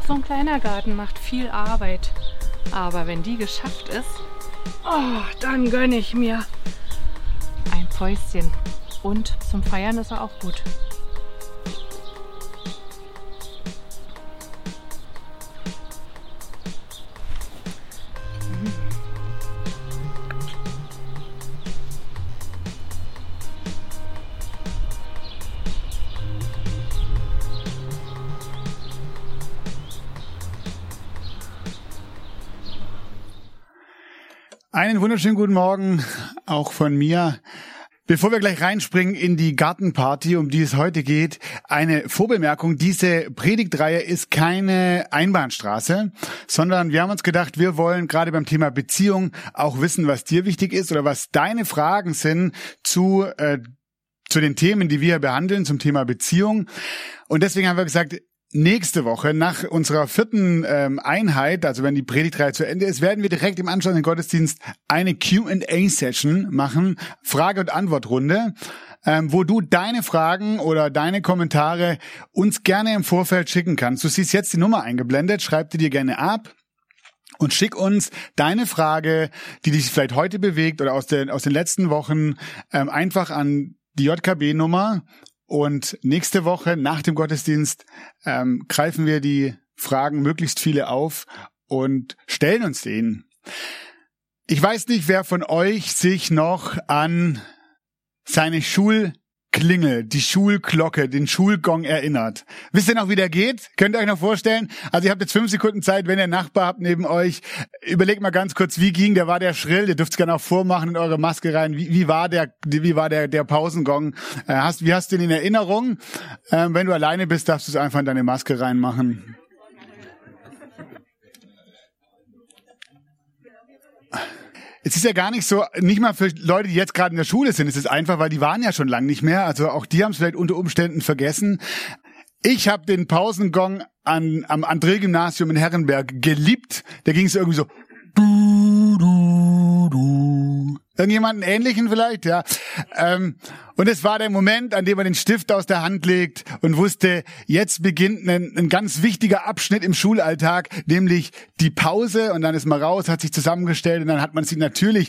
Auch so ein kleiner Garten macht viel Arbeit. Aber wenn die geschafft ist, oh, dann gönne ich mir ein Päuschen. Und zum Feiern ist er auch gut. Einen wunderschönen guten Morgen auch von mir. Bevor wir gleich reinspringen in die Gartenparty, um die es heute geht, eine Vorbemerkung. Diese Predigtreihe ist keine Einbahnstraße, sondern wir haben uns gedacht, wir wollen gerade beim Thema Beziehung auch wissen, was dir wichtig ist oder was deine Fragen sind zu, äh, zu den Themen, die wir behandeln, zum Thema Beziehung. Und deswegen haben wir gesagt, Nächste Woche, nach unserer vierten ähm, Einheit, also wenn die Predigtreihe zu Ende ist, werden wir direkt im Anschluss an den Gottesdienst eine Q&A-Session machen, Frage- und Antwortrunde, ähm, wo du deine Fragen oder deine Kommentare uns gerne im Vorfeld schicken kannst. Du siehst jetzt die Nummer eingeblendet, schreib die dir gerne ab. Und schick uns deine Frage, die dich vielleicht heute bewegt oder aus den, aus den letzten Wochen, ähm, einfach an die JKB-Nummer und nächste Woche nach dem Gottesdienst ähm, greifen wir die Fragen möglichst viele auf und stellen uns denen. Ich weiß nicht, wer von euch sich noch an seine Schul Klingel, die Schulglocke, den Schulgong erinnert. Wisst ihr noch, wie der geht? Könnt ihr euch noch vorstellen? Also ihr habt jetzt fünf Sekunden Zeit, wenn ihr Nachbar habt neben euch. Überlegt mal ganz kurz, wie ging, der war der schrill, ihr dürft es gerne auch vormachen in eure Maske rein. Wie, wie war der, wie war der, der Pausengong? Äh, hast, wie hast du den in Erinnerung? Ähm, wenn du alleine bist, darfst du es einfach in deine Maske reinmachen. Es ist ja gar nicht so, nicht mal für Leute, die jetzt gerade in der Schule sind, es ist einfach, weil die waren ja schon lange nicht mehr. Also auch die haben es vielleicht unter Umständen vergessen. Ich habe den Pausengong an, am André-Gymnasium in Herrenberg geliebt. Da ging es irgendwie so. Du, du, du. Irgendjemanden ähnlichen vielleicht, ja. Ähm, und es war der Moment, an dem man den Stift aus der Hand legt und wusste, jetzt beginnt ein, ein ganz wichtiger Abschnitt im Schulalltag, nämlich die Pause. Und dann ist man raus, hat sich zusammengestellt und dann hat man sich natürlich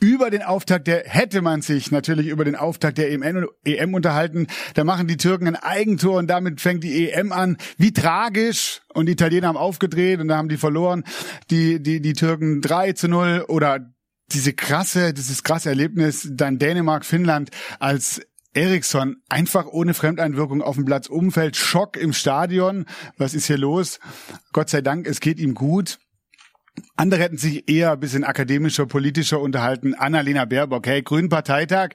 über den Auftakt der, hätte man sich natürlich über den Auftakt der EM, EM unterhalten. Da machen die Türken ein Eigentor und damit fängt die EM an. Wie tragisch. Und die Italiener haben aufgedreht und da haben die verloren. Die, die, die Türken 3 zu 0 oder diese krasse, dieses krasse Erlebnis dann Dänemark, Finnland als Eriksson einfach ohne Fremdeinwirkung auf dem Platz umfällt, Schock im Stadion. Was ist hier los? Gott sei Dank, es geht ihm gut. Andere hätten sich eher ein bisschen akademischer, politischer unterhalten. Annalena Baerbock, hey, Grünen Parteitag,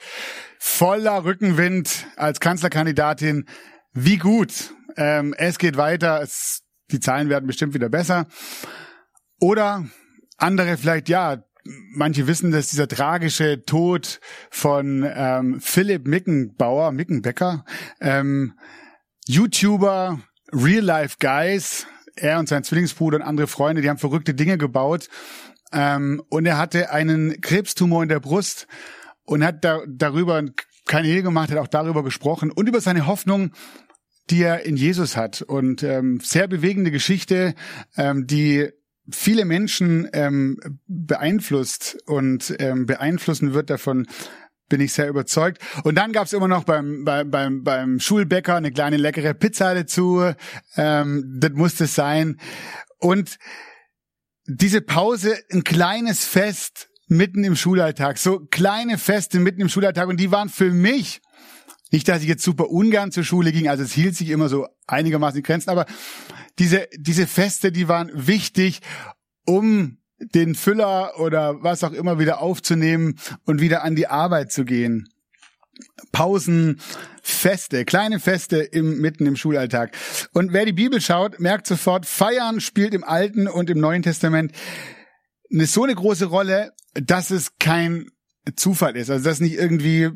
voller Rückenwind als Kanzlerkandidatin. Wie gut. Ähm, es geht weiter. Es, die Zahlen werden bestimmt wieder besser. Oder andere vielleicht, ja, manche wissen, dass dieser tragische Tod von ähm, Philipp Mickenbauer, Mickenbecker, ähm, YouTuber, Real-Life Guys, er und sein Zwillingsbruder und andere Freunde, die haben verrückte Dinge gebaut. Ähm, und er hatte einen Krebstumor in der Brust und hat da, darüber keine Ehe gemacht, hat auch darüber gesprochen und über seine Hoffnung, die er in Jesus hat. Und ähm, sehr bewegende Geschichte, ähm, die viele Menschen ähm, beeinflusst und ähm, beeinflussen wird davon, bin ich sehr überzeugt. Und dann gab's immer noch beim, beim, beim, beim Schulbäcker eine kleine leckere Pizza dazu. Ähm, das musste sein. Und diese Pause, ein kleines Fest mitten im Schulalltag. So kleine Feste mitten im Schulalltag. Und die waren für mich Nicht, dass ich jetzt super ungern zur Schule ging, also es hielt sich immer so einigermaßen in Grenzen, aber diese, diese Feste, die waren wichtig, um den Füller oder was auch immer wieder aufzunehmen und wieder an die Arbeit zu gehen. Pausen, Feste, kleine Feste im, mitten im Schulalltag. Und wer die Bibel schaut, merkt sofort, Feiern spielt im Alten und im Neuen Testament eine, so eine große Rolle, dass es kein Zufall ist. Also dass nicht irgendwie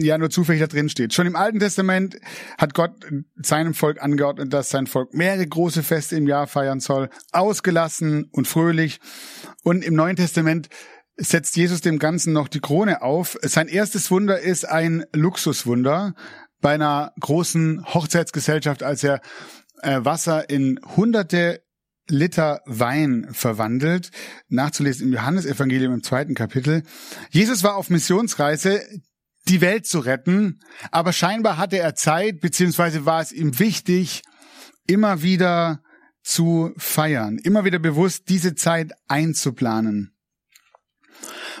ja nur zufällig da drin steht. Schon im Alten Testament hat Gott seinem Volk angeordnet, dass sein Volk mehrere große Feste im Jahr feiern soll, ausgelassen und fröhlich. Und im Neuen Testament setzt Jesus dem Ganzen noch die Krone auf. Sein erstes Wunder ist ein Luxuswunder bei einer großen Hochzeitsgesellschaft, als er äh, Wasser in hunderte Liter Wein verwandelt. Nachzulesen im Johannesevangelium im zweiten Kapitel. Jesus war auf Missionsreise, die Welt zu retten, aber scheinbar hatte er Zeit, beziehungsweise war es ihm wichtig, immer wieder zu feiern, immer wieder bewusst diese Zeit einzuplanen.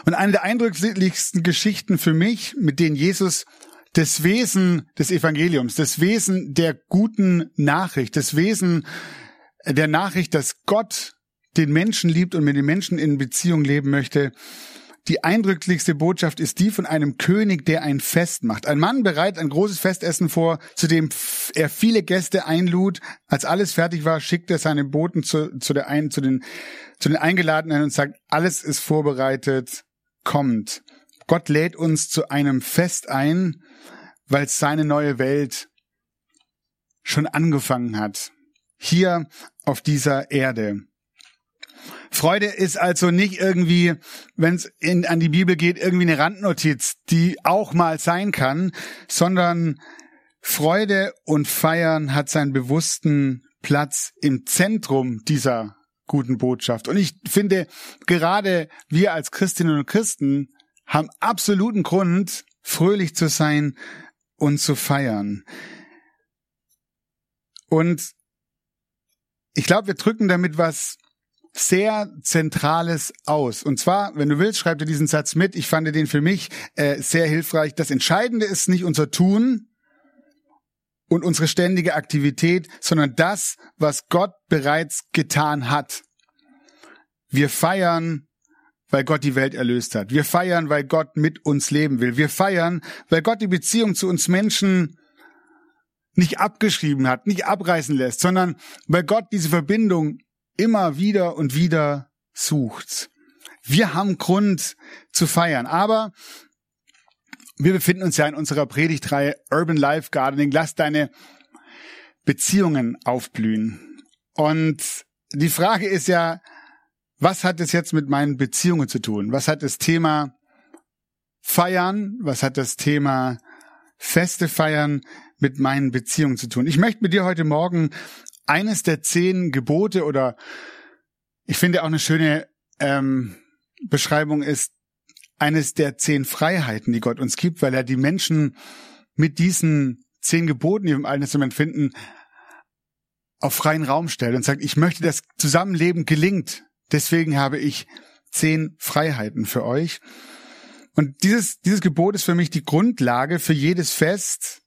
Und eine der eindrücklichsten Geschichten für mich, mit denen Jesus das Wesen des Evangeliums, das Wesen der guten Nachricht, das Wesen der Nachricht, dass Gott den Menschen liebt und mit den Menschen in Beziehung leben möchte. Die eindrücklichste Botschaft ist die von einem König, der ein Fest macht. Ein Mann bereitet ein großes Festessen vor, zu dem er viele Gäste einlud. Als alles fertig war, schickt er seine Boten zu, zu, der ein, zu, den, zu den Eingeladenen und sagt, alles ist vorbereitet, kommt. Gott lädt uns zu einem Fest ein, weil seine neue Welt schon angefangen hat hier auf dieser Erde. Freude ist also nicht irgendwie, wenn es an die Bibel geht, irgendwie eine Randnotiz, die auch mal sein kann, sondern Freude und Feiern hat seinen bewussten Platz im Zentrum dieser guten Botschaft. Und ich finde, gerade wir als Christinnen und Christen haben absoluten Grund, fröhlich zu sein und zu feiern. Und ich glaube, wir drücken damit was sehr Zentrales aus. Und zwar, wenn du willst, schreib dir diesen Satz mit. Ich fand den für mich äh, sehr hilfreich. Das Entscheidende ist nicht unser Tun und unsere ständige Aktivität, sondern das, was Gott bereits getan hat. Wir feiern, weil Gott die Welt erlöst hat. Wir feiern, weil Gott mit uns leben will. Wir feiern, weil Gott die Beziehung zu uns Menschen nicht abgeschrieben hat, nicht abreißen lässt, sondern weil Gott diese Verbindung immer wieder und wieder sucht. Wir haben Grund zu feiern, aber wir befinden uns ja in unserer Predigtreihe Urban Life Gardening. Lass deine Beziehungen aufblühen. Und die Frage ist ja, was hat es jetzt mit meinen Beziehungen zu tun? Was hat das Thema Feiern? Was hat das Thema Feste feiern mit meinen Beziehungen zu tun. Ich möchte mit dir heute Morgen eines der zehn Gebote oder ich finde auch eine schöne ähm, Beschreibung ist eines der zehn Freiheiten, die Gott uns gibt, weil er die Menschen mit diesen zehn Geboten, die wir im Alten Testament finden, auf freien Raum stellt und sagt, ich möchte, dass Zusammenleben gelingt. Deswegen habe ich zehn Freiheiten für euch. Und dieses, dieses Gebot ist für mich die Grundlage für jedes Fest,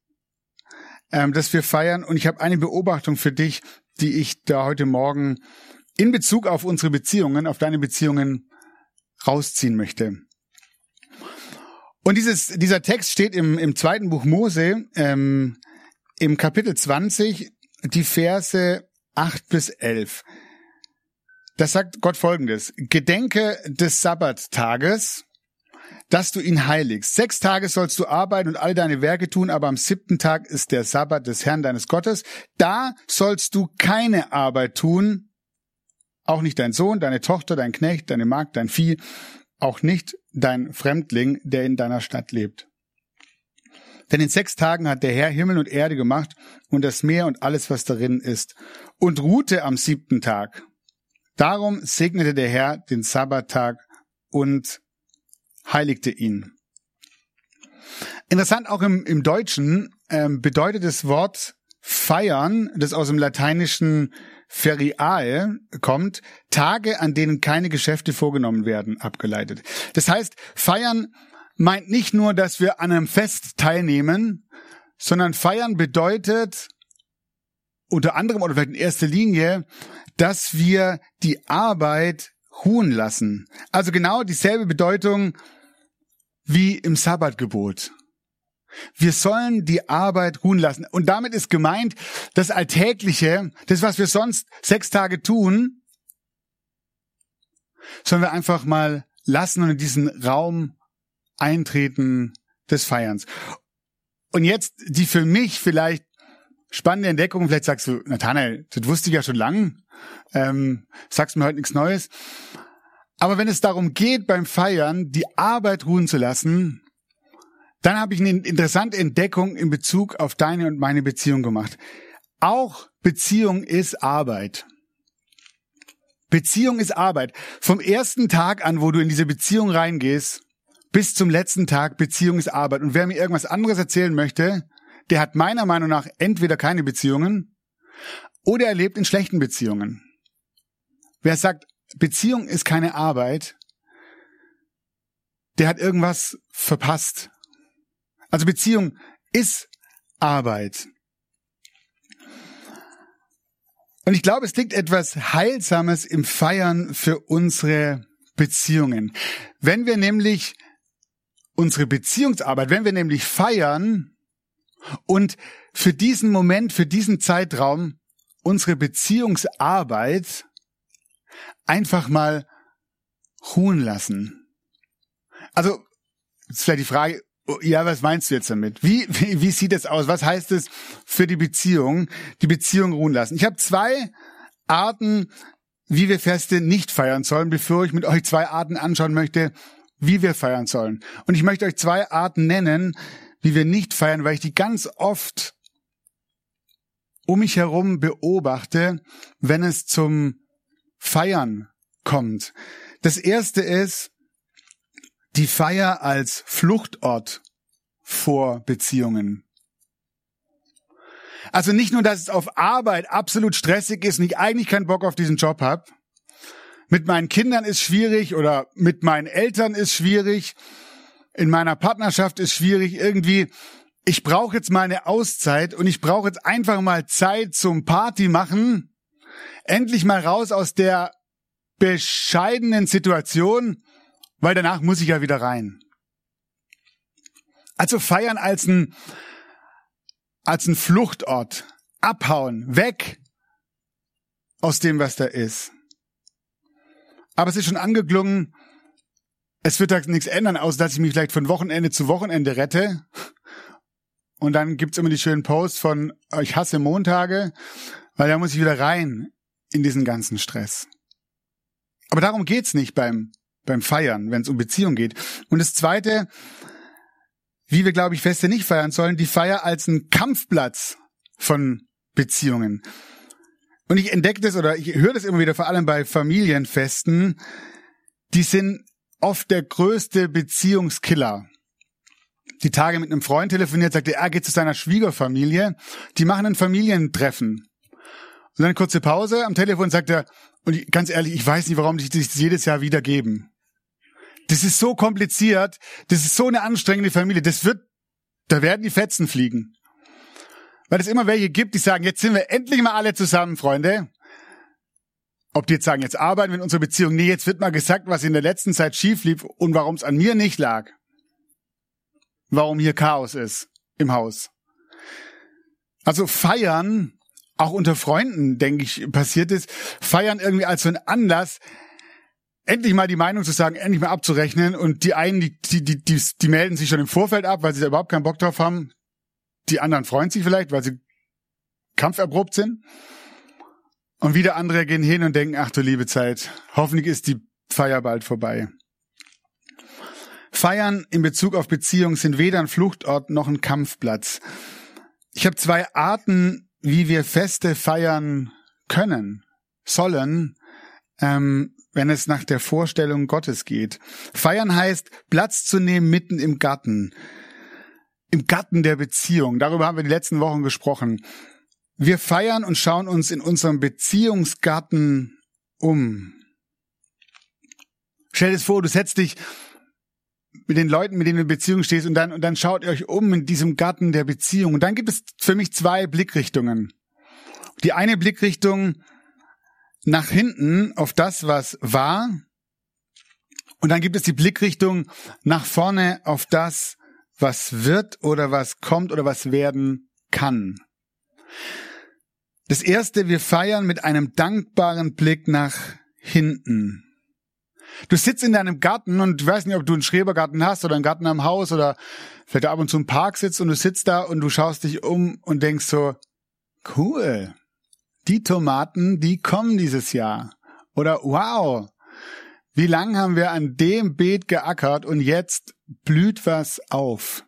ähm, das wir feiern. Und ich habe eine Beobachtung für dich, die ich da heute Morgen in Bezug auf unsere Beziehungen, auf deine Beziehungen rausziehen möchte. Und dieses, dieser Text steht im, im zweiten Buch Mose, ähm, im Kapitel 20, die Verse 8 bis 11. Das sagt Gott folgendes. Gedenke des Sabbattages, dass du ihn heiligst. Sechs Tage sollst du arbeiten und all deine Werke tun, aber am siebten Tag ist der Sabbat des Herrn deines Gottes. Da sollst du keine Arbeit tun, auch nicht dein Sohn, deine Tochter, dein Knecht, deine Magd, dein Vieh, auch nicht dein Fremdling, der in deiner Stadt lebt. Denn in sechs Tagen hat der Herr Himmel und Erde gemacht und das Meer und alles, was darin ist, und ruhte am siebten Tag. Darum segnete der Herr den Sabbattag und heiligte ihn. Interessant auch im, im Deutschen ähm, bedeutet das Wort feiern, das aus dem lateinischen feriae kommt, Tage, an denen keine Geschäfte vorgenommen werden, abgeleitet. Das heißt, feiern meint nicht nur, dass wir an einem Fest teilnehmen, sondern feiern bedeutet unter anderem oder vielleicht in erster Linie, dass wir die Arbeit ruhen lassen. Also genau dieselbe Bedeutung wie im Sabbatgebot. Wir sollen die Arbeit ruhen lassen. Und damit ist gemeint, das Alltägliche, das, was wir sonst sechs Tage tun, sollen wir einfach mal lassen und in diesen Raum eintreten des Feierns. Und jetzt die für mich vielleicht spannende Entdeckung, vielleicht sagst du, Nathanael, das wusste ich ja schon lang, ähm, sagst mir heute nichts Neues. Aber wenn es darum geht, beim Feiern die Arbeit ruhen zu lassen, dann habe ich eine interessante Entdeckung in Bezug auf deine und meine Beziehung gemacht. Auch Beziehung ist Arbeit. Beziehung ist Arbeit. Vom ersten Tag an, wo du in diese Beziehung reingehst, bis zum letzten Tag, Beziehung ist Arbeit. Und wer mir irgendwas anderes erzählen möchte, der hat meiner Meinung nach entweder keine Beziehungen oder er lebt in schlechten Beziehungen. Wer sagt, Beziehung ist keine Arbeit, der hat irgendwas verpasst. Also Beziehung ist Arbeit. Und ich glaube, es liegt etwas Heilsames im Feiern für unsere Beziehungen. Wenn wir nämlich unsere Beziehungsarbeit, wenn wir nämlich feiern und für diesen Moment, für diesen Zeitraum unsere Beziehungsarbeit einfach mal ruhen lassen. Also, ist vielleicht die Frage, ja, was meinst du jetzt damit? Wie, wie, wie sieht es aus? Was heißt es für die Beziehung, die Beziehung ruhen lassen? Ich habe zwei Arten, wie wir Feste nicht feiern sollen, bevor ich mit euch zwei Arten anschauen möchte, wie wir feiern sollen. Und ich möchte euch zwei Arten nennen, wie wir nicht feiern, weil ich die ganz oft um mich herum beobachte, wenn es zum Feiern kommt. Das erste ist, die Feier als Fluchtort vor Beziehungen. Also nicht nur, dass es auf Arbeit absolut stressig ist und ich eigentlich keinen Bock auf diesen Job habe. Mit meinen Kindern ist schwierig oder mit meinen Eltern ist schwierig. In meiner Partnerschaft ist schwierig. Irgendwie, ich brauche jetzt mal eine Auszeit und ich brauche jetzt einfach mal Zeit zum Party machen. Endlich mal raus aus der bescheidenen Situation weil danach muss ich ja wieder rein. Also feiern als ein, als ein Fluchtort. Abhauen, weg aus dem, was da ist. Aber es ist schon angeklungen, es wird da nichts ändern, außer dass ich mich vielleicht von Wochenende zu Wochenende rette. Und dann gibt's immer die schönen Posts von, ich hasse Montage, weil da muss ich wieder rein in diesen ganzen Stress. Aber darum geht's nicht beim beim Feiern, wenn es um Beziehung geht. Und das Zweite, wie wir, glaube ich, Feste nicht feiern sollen, die Feier als ein Kampfplatz von Beziehungen. Und ich entdecke das oder ich höre das immer wieder, vor allem bei Familienfesten, die sind oft der größte Beziehungskiller. Die Tage mit einem Freund telefoniert, sagte, er geht zu seiner Schwiegerfamilie, die machen ein Familientreffen. Und dann eine kurze Pause, am Telefon sagt er, und ganz ehrlich, ich weiß nicht, warum die sich das jedes Jahr wieder geben. Das ist so kompliziert, das ist so eine anstrengende Familie, das wird, da werden die Fetzen fliegen. Weil es immer welche gibt, die sagen, jetzt sind wir endlich mal alle zusammen, Freunde. Ob die jetzt sagen, jetzt arbeiten wir in unserer Beziehung. Nee, jetzt wird mal gesagt, was in der letzten Zeit schief lief und warum es an mir nicht lag. Warum hier Chaos ist im Haus. Also feiern, auch unter Freunden, denke ich, passiert ist, feiern irgendwie als so ein Anlass, endlich mal die Meinung zu sagen, endlich mal abzurechnen. Und die einen, die, die, die, die, die melden sich schon im Vorfeld ab, weil sie da überhaupt keinen Bock drauf haben. Die anderen freuen sich vielleicht, weil sie kampferprobt sind. Und wieder andere gehen hin und denken, ach du liebe Zeit, hoffentlich ist die Feier bald vorbei. Feiern in Bezug auf Beziehungen sind weder ein Fluchtort noch ein Kampfplatz. Ich habe zwei Arten, wie wir Feste feiern können, sollen. Ähm, wenn es nach der Vorstellung Gottes geht. Feiern heißt, Platz zu nehmen mitten im Garten. Im Garten der Beziehung. Darüber haben wir die letzten Wochen gesprochen. Wir feiern und schauen uns in unserem Beziehungsgarten um. Stell dir vor, du setzt dich mit den Leuten, mit denen du in Beziehung stehst und dann, und dann schaut ihr euch um in diesem Garten der Beziehung. Und dann gibt es für mich zwei Blickrichtungen. Die eine Blickrichtung nach hinten auf das, was war. Und dann gibt es die Blickrichtung nach vorne auf das, was wird oder was kommt oder was werden kann. Das erste, wir feiern mit einem dankbaren Blick nach hinten. Du sitzt in deinem Garten und ich weiß nicht, ob du einen Schrebergarten hast oder einen Garten am Haus oder vielleicht ab und zu im Park sitzt und du sitzt da und du schaust dich um und denkst so, cool, die Tomaten, die kommen dieses Jahr. Oder wow, wie lang haben wir an dem Beet geackert und jetzt blüht was auf.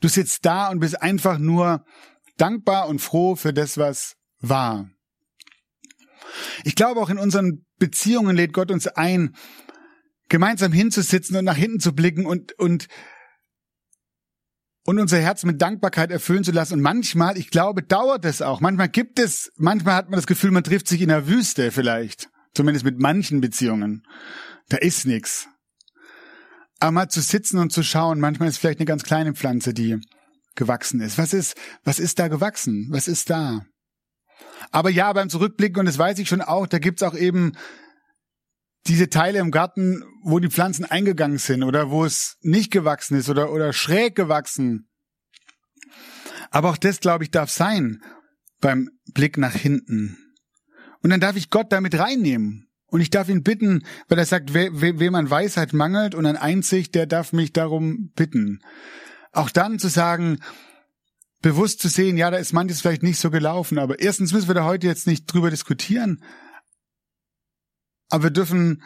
Du sitzt da und bist einfach nur dankbar und froh für das, was war. Ich glaube auch in unseren Beziehungen lädt Gott uns ein, gemeinsam hinzusitzen und nach hinten zu blicken und, und, und unser Herz mit Dankbarkeit erfüllen zu lassen. Und manchmal, ich glaube, dauert es auch. Manchmal gibt es, manchmal hat man das Gefühl, man trifft sich in der Wüste vielleicht. Zumindest mit manchen Beziehungen. Da ist nichts. Aber mal zu sitzen und zu schauen, manchmal ist vielleicht eine ganz kleine Pflanze, die gewachsen ist. Was ist, was ist da gewachsen? Was ist da? Aber ja, beim Zurückblicken, und das weiß ich schon auch, da gibt's auch eben diese Teile im Garten, wo die Pflanzen eingegangen sind oder wo es nicht gewachsen ist oder, oder schräg gewachsen. Aber auch das, glaube ich, darf sein beim Blick nach hinten. Und dann darf ich Gott damit reinnehmen. Und ich darf ihn bitten, weil er sagt, we, we, wem an Weisheit mangelt und an Einsicht, der darf mich darum bitten. Auch dann zu sagen, bewusst zu sehen, ja, da ist manches vielleicht nicht so gelaufen, aber erstens müssen wir da heute jetzt nicht drüber diskutieren, aber wir dürfen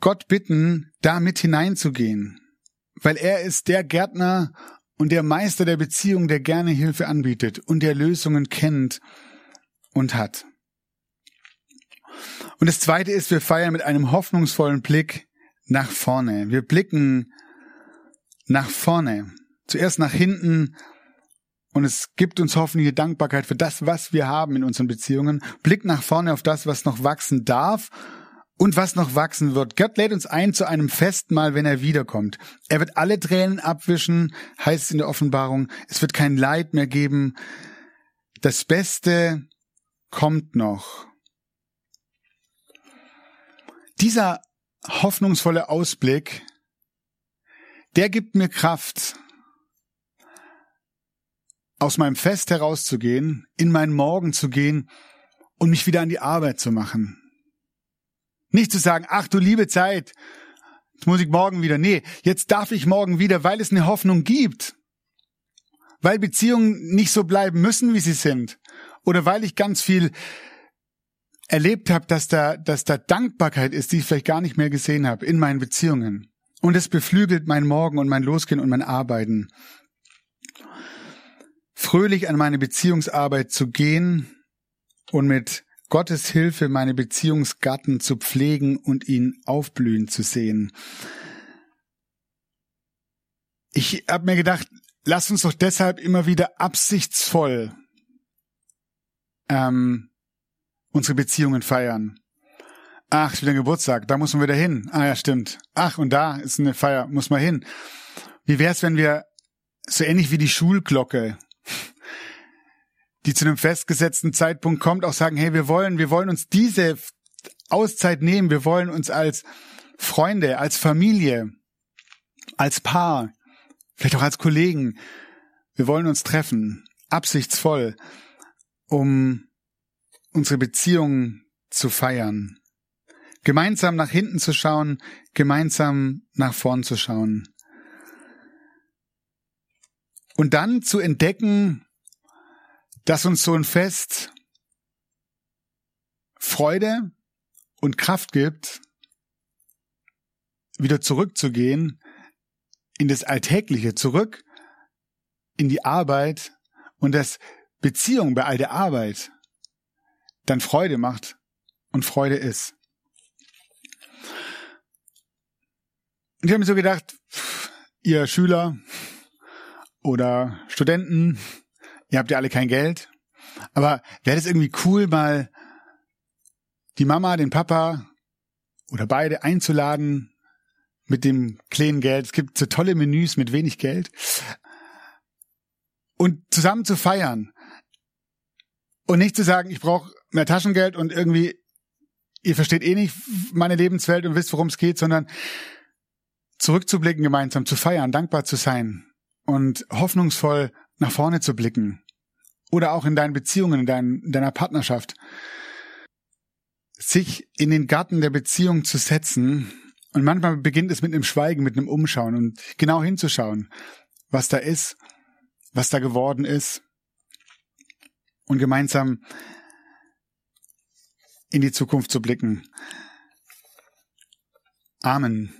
Gott bitten, da mit hineinzugehen, weil er ist der Gärtner und der Meister der Beziehung, der gerne Hilfe anbietet und der Lösungen kennt und hat. Und das Zweite ist, wir feiern mit einem hoffnungsvollen Blick nach vorne. Wir blicken nach vorne. Zuerst nach hinten und es gibt uns hoffentlich Dankbarkeit für das, was wir haben in unseren Beziehungen. Blick nach vorne auf das, was noch wachsen darf und was noch wachsen wird. Gott lädt uns ein zu einem Festmahl, wenn er wiederkommt. Er wird alle Tränen abwischen, heißt es in der Offenbarung. Es wird kein Leid mehr geben. Das Beste kommt noch. Dieser hoffnungsvolle Ausblick, der gibt mir Kraft, aus meinem Fest herauszugehen, in meinen Morgen zu gehen und mich wieder an die Arbeit zu machen. Nicht zu sagen, ach du liebe Zeit, jetzt muss ich morgen wieder. Nee, jetzt darf ich morgen wieder, weil es eine Hoffnung gibt. Weil Beziehungen nicht so bleiben müssen, wie sie sind. Oder weil ich ganz viel erlebt habe, dass da, dass da Dankbarkeit ist, die ich vielleicht gar nicht mehr gesehen habe in meinen Beziehungen. Und es beflügelt mein Morgen und mein Losgehen und mein Arbeiten fröhlich an meine Beziehungsarbeit zu gehen und mit Gottes Hilfe meine Beziehungsgatten zu pflegen und ihn aufblühen zu sehen. Ich habe mir gedacht, lass uns doch deshalb immer wieder absichtsvoll ähm, unsere Beziehungen feiern. Ach, ist wieder Geburtstag, da muss man wieder hin. Ah ja, stimmt. Ach, und da ist eine Feier, muss man hin. Wie wär's, wenn wir so ähnlich wie die Schulglocke die zu einem festgesetzten Zeitpunkt kommt, auch sagen, hey, wir wollen, wir wollen uns diese Auszeit nehmen, wir wollen uns als Freunde, als Familie, als Paar, vielleicht auch als Kollegen, wir wollen uns treffen, absichtsvoll, um unsere Beziehungen zu feiern. Gemeinsam nach hinten zu schauen, gemeinsam nach vorn zu schauen. Und dann zu entdecken, dass uns so ein Fest Freude und Kraft gibt, wieder zurückzugehen in das Alltägliche, zurück in die Arbeit und dass Beziehung bei all der Arbeit dann Freude macht und Freude ist. Und ich habe mir so gedacht, ihr Schüler oder Studenten, ihr habt ja alle kein Geld, aber wäre das irgendwie cool, mal die Mama, den Papa oder beide einzuladen, mit dem kleinen Geld. Es gibt so tolle Menüs mit wenig Geld. Und zusammen zu feiern. Und nicht zu sagen, ich brauche mehr Taschengeld und irgendwie, ihr versteht eh nicht meine Lebenswelt und wisst, worum es geht, sondern zurückzublicken gemeinsam, zu feiern, dankbar zu sein und hoffnungsvoll nach vorne zu blicken. Oder auch in deinen Beziehungen, in, dein, in deiner Partnerschaft. Sich in den Garten der Beziehung zu setzen. Und manchmal beginnt es mit einem Schweigen, mit einem Umschauen und genau hinzuschauen, was da ist, was da geworden ist. Und gemeinsam in die Zukunft zu blicken. Amen.